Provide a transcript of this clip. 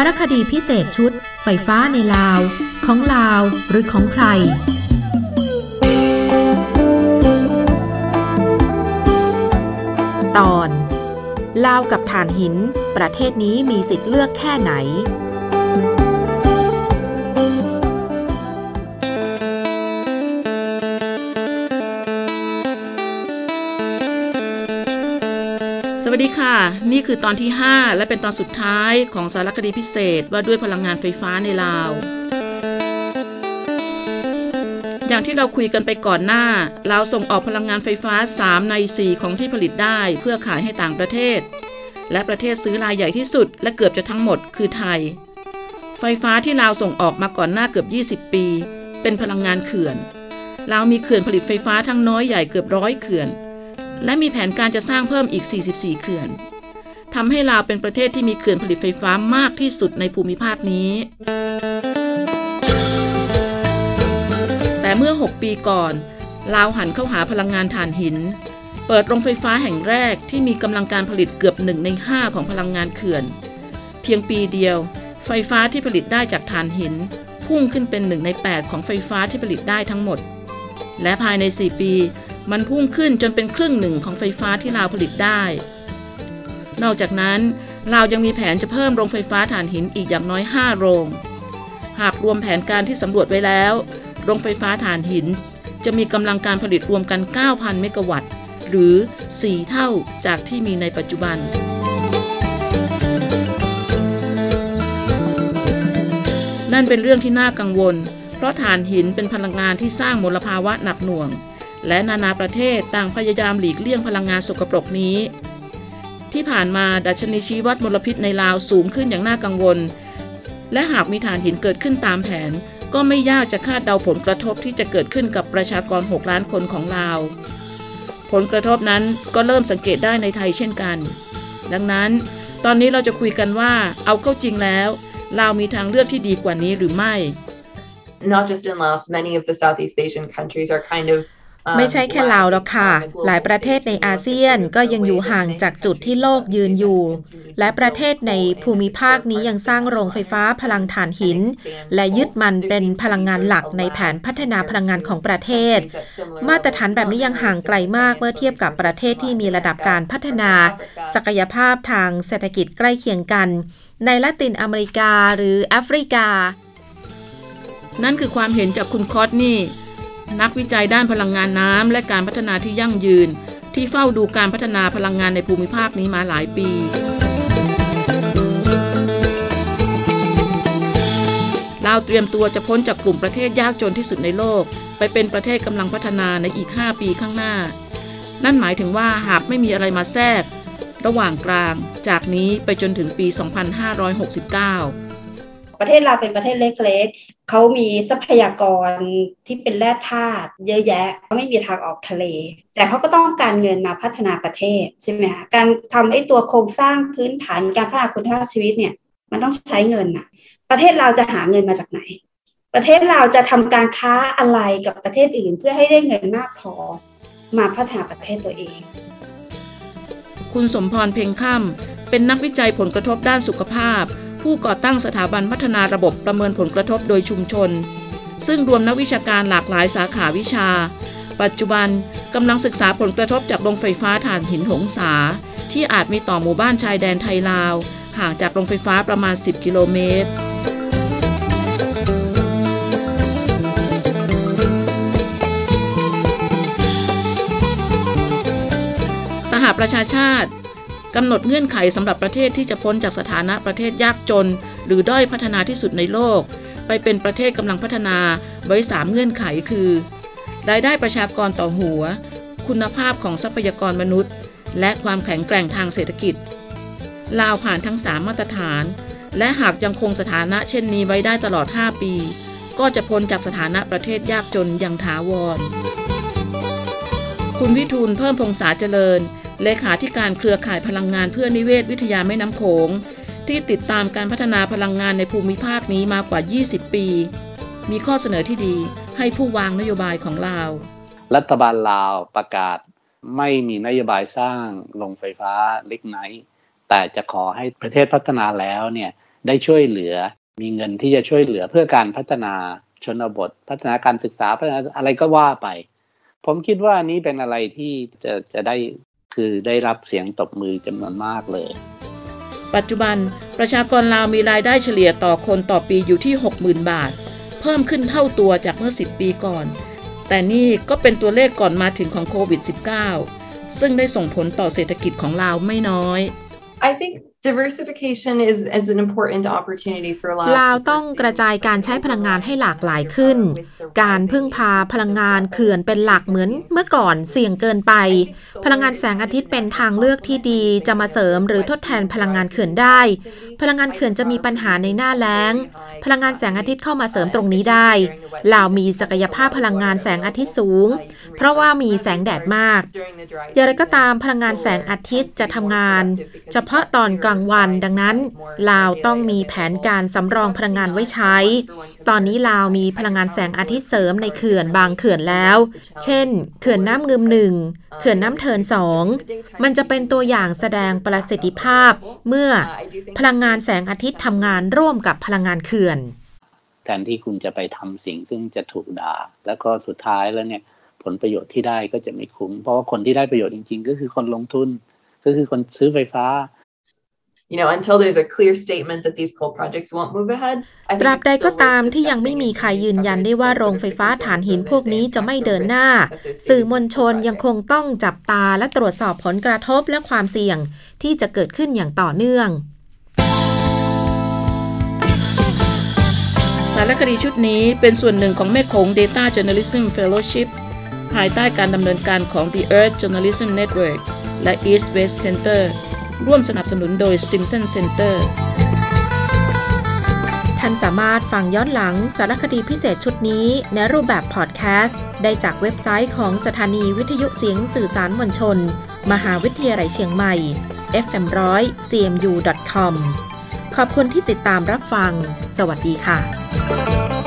ารคดีพิเศษชุด ไฟฟ้าในลาว ของลาวหรือของใคร ตอน ลาวกับฐานหิน ประเทศนี้มีสิทธิ์เลือกแค่ไหน วัสดีค่ะ นี่คือตอนที่ 5 และเป็นตอนสุดท้ายของสารคดีพิเศษว่าด้วยพลังงานไฟฟ้าในลาว อย่างที่เราคุยกันไปก่อนหน้าลาส่งออกพลังงานไฟฟ้า 3 ใน 4 ของที่ผลิตได้เพื่อขายให้ต่างประเทศ และประเทศซื้อรายใหญ่ที่สุด และเกือบจะทั้งหมดคือไทย ไฟฟ้าที่ลาวส่งออกมาก่อนหน้าเกือบ 20 ปี เป็นพลังงานเขื่อนลาวมีเขื่อนผลิตไฟฟ้าทั้งน้อยใหญ่เกือบร้อยเขื่อน และมีแผนการจะสร้างเพิ่มอีก 44 เขื่อนทำให้ลาวเป็นประเทศที่มีเขื่อนผลิตไฟฟ้ามากที่สุดในภูมิภาคนี้ แต่เมื่อ 6 ปีก่อน ลาวหันเข้าหาพลังงานถ่านหิน เปิดโรงไฟฟ้าแห่งแรกที่มีกำลังการผลิตเกือบ1ใน 5 ของพลังงานเขื่อน เพียงปีเดียว ไฟฟ้าที่ผลิตได้จากถ่านหิน พุ่งขึ้นเป็น1ใน 8 ของไฟฟ้าที่ผลิตได้ทั้งหมด และภายใน 4 ปี มันพุ่งขึ้นจนเป็นครึ่งหนึ่งของไฟฟ้าที่ลาวผลิตได้ นอกจากนั้นลาวยังมีแผนจะเพิ่มโรงไฟฟ้าถ่านหินอีกอย่างน้อย 5 โรง หากรวมแผนการที่สำรวจไว้แล้ว โรงไฟฟ้าถ่านหิน จะมีกำลังการผลิตรวมกัน 9,000 เมกะวัตต์ หรือ 4 เท่าจากที่มีในปัจจุบันนั่นเป็นเรื่องที่น่ากังวล เพราะถ่านหินเป็นพลังงานที่สร้างมลภาวะหนักหน่วง และนานาประเทศต่างพยายามหลีกเลี่ยงพลังงานสกปรกนี้ ที่ผ่านมาดัชนีชี้วัดมลพิษในลาวสูงขึ้นอย่างน่ากังวล และหากมีถ่านหินเกิดขึ้นตามแผน ก็ไม่ยากจะคาดเดาผลกระทบที่จะเกิดขึ้นกับประชากร 6 ล้านคนของลาว ผลกระทบนั้นก็เริ่มสังเกตได้ในไทยเช่นกัน ดังนั้น ตอนนี้เราจะคุยกันว่าเอาเข้าจริงแล้วลาวมีทางเลือกที่ดีกว่านี้หรือไม่ not just in Laos, many of the Southeast Asian countries are kind of ไม่ใช่แค่ลาวหรอกค่ะ หลายประเทศในอาเซียนก็ยังอยู่ห่างจากจุดที่โลกยืนอยู่ และประเทศในภูมิภาคนี้ยังสร้างโรงไฟฟ้าพลังถ่านหิน และยึดมันเป็นพลังงานหลักในแผนพัฒนาพลังงานของประเทศ มาตรฐานแบบนี้ยังห่างไกลมากเมื่อเทียบกับประเทศที่มีระดับการพัฒนา ศักยภาพทางเศรษฐกิจใกล้เคียงกัน ในละตินอเมริกาหรือแอฟริกา นั่นคือความเห็นจากคุณคอตนี่ นักวิจัยด้านพลังงานน้ำและการพัฒนาที่ยั่งยืน ที่เฝ้าดูการพัฒนาพลังงานในภูมิภาคนี้มาหลายปี ลาวเตรียมตัวจะพ้นจากกลุ่มประเทศยากจนที่สุดในโลก ไปเป็นประเทศกำลังพัฒนาในอีก 5 ปีข้างหน้า นั่นหมายถึงว่าหากไม่มีอะไรมาแทรก ระหว่างกลาง จากนี้ไปจนถึงปี 2569 ประเทศเราเป็นประเทศเล็กๆเขามีทรัพยากรที่เป็นแร่ธาตุเยอะแยะเขาไม่มีทางออกทะเล แต่เขาก็ต้องการเงินมาพัฒนาประเทศใช่ไหมคะการทำไอ้ตัวโครงสร้างพื้นฐานการพัฒนาคุณภาพชีวิตเนี่ยมันต้องใช้เงินอะประเทศเราจะหาเงินมาจากไหน ประเทศเราจะทำการค้าอะไรกับประเทศอื่น เพื่อให้ได้เงินมากพอมาพัฒนาประเทศตัวเอง คุณสมพรเพ็งค่ำเป็นนักวิจัยผลกระทบด้านสุขภาพ ผู้ก่อตั้งสถาบันพัฒนาระบบประเมินผลกระทบโดยชุมชน ซึ่งรวมนักวิชาการหลากหลายสาขาวิชา ปัจจุบันกำลังศึกษาผลกระทบจากโรงไฟฟ้าถ่านหินหงสา ที่อาจมีต่อหมู่บ้านชายแดนไทยลาว ห่างจากโรงไฟฟ้าประมาณ 10 กิโลเมตรสหประชาชาติ กำหนดเงื่อนไขสำหรับประเทศที่จะพ้นจากสถานะประเทศยากจน หรือด้อยพัฒนาที่สุดในโลก ไปเป็นประเทศกำลังพัฒนาไว้ 3 เงื่อนไขคือ รายได้ประชากรต่อหัว คุณภาพของทรัพยากรมนุษย์ และความแข็งแกร่งทางเศรษฐกิจ ลาวผ่านทั้ง 3 มาตรฐาน และหากยังคงสถานะเช่นนี้ไว้ได้ตลอด 5 ปี ก็จะพ้นจากสถานะประเทศยากจนอย่างถาวร คุณวิทูลเพิ่มพงษาเจริญ เลขาธิการเครือข่ายพลังงานเพื่อนิเวศวิทยาแม่น้ำโขง ที่ติดตามการพัฒนาพลังงานในภูมิภาคนี้มากว่า 20 ปี มีข้อเสนอที่ดีให้ผู้วางนโยบายของลาว รัฐบาลลาวประกาศไม่มีนโยบายสร้างโรงไฟฟ้าเล็กไนท์แต่จะขอให้ประเทศพัฒนาแล้วเนี่ยได้ช่วยเหลือมีเงินที่จะช่วยเหลือเพื่อการพัฒนาชนบท พัฒนาการศึกษาพัฒนาอะไรก็ว่าไป ผมคิดว่านี้เป็นอะไรที่จะจะได้ คือได้รับเสียงตบมือจำนวนมากเลย ปัจจุบันประชากรลาวมีรายได้เฉลี่ยต่อคนต่อปีอยู่ที่ 60,000 บาท เพิ่มขึ้นเท่าตัวจากเมื่อ 10 ปีก่อน แต่นี่ก็เป็นตัวเลขก่อนมาถึงของโควิด -19 ซึ่งได้ส่งผลต่อเศรษฐกิจของลาวไม่น้อย I think diversification is, is an important opportunity for Lao ลาวต้องกระจายการใช้พลังงานให้หลากหลายขึ้น การพึ่งพาพลังงานเขื่อนเป็นหลักเหมือนเมื่อก่อนเสี่ยงเกินไป พลังงานแสงอาทิตย์เป็นทางเลือกที่ดีจะมาเสริมหรือทดแทนพลังงานเขื่อนได้ พลังงานเขื่อนจะมีปัญหาในหน้าแล้ง พลังงานแสงอาทิตย์เข้ามาเสริมตรงนี้ได้ลาวมีศักยภาพพลังงานแสงอาทิตย์สูง เพราะว่ามีแสงแดดมากอย่างไรก็ตามพลังงานแสงอาทิตย์จะทำงาน เฉพาะตอนกลางวันดังนั้น ลาวต้องมีแผนการสำรองพลังงานไว้ใช้ ตอนนี้ลาวมีพลังงานแสงอาทิตย์เสริมในเขื่อนบางเขื่อนแล้ว เช่น เขื่อนน้ำงึมหนึ่งเขื่อนน้ำเทินสองมันจะเป็นตัวอย่างแสดงประสิทธิภาพ เมื่อพลังงานแสงอาทิตย์ทำงานร่วมกับพลังงานเขื่อนแทนที่คุณจะไปทำสิ่งซึ่งจะถูกด่า แล้วก็สุดท้ายแล้วเนี่ยผลประโยชน์ที่ได้ก็จะไม่คุ้ม เพราะว่าคนที่ได้ประโยชน์จริงๆ ก็คือคนลงทุน ก็คือคนซื้อไฟฟ้า You know, until there's a clear statement that these coal projects won't move ahead. I ต think ราบ it's ใด still ก็ worth ตามที่ยังไม่มีใครยืนยันได้ว่าโรงไฟฟ้าถ่านหินพวกนี้จะไม่เดินหน้า สื่อมวลชนยังคงต้องจับตาและตรวจสอบผลกระทบและความเสี่ยงที่จะเกิดขึ้นอย่างต่อเนื่องารคดีชุดนี้เป็นส่วนหนึ่งของแม่โขง Data Journalism Fellowship ภายใต้การดำเนินการของ The Earth Journalism Network และ East West Center ร่วมสนับสนุนโดย Stimson Center ท่านสามารถฟังย้อนหลังสารคดีพิเศษชุดนี้ในรูปแบบพอดแคสต์ ได้จากเว็บไซต์ของสถานีวิทยุเสียงสื่อสารมวลชน มหาวิทยาลัยเชียงใหม่ fm100 cmu.com ขอบคุณที่ติดตามรับฟัง สวัสดีค่ะ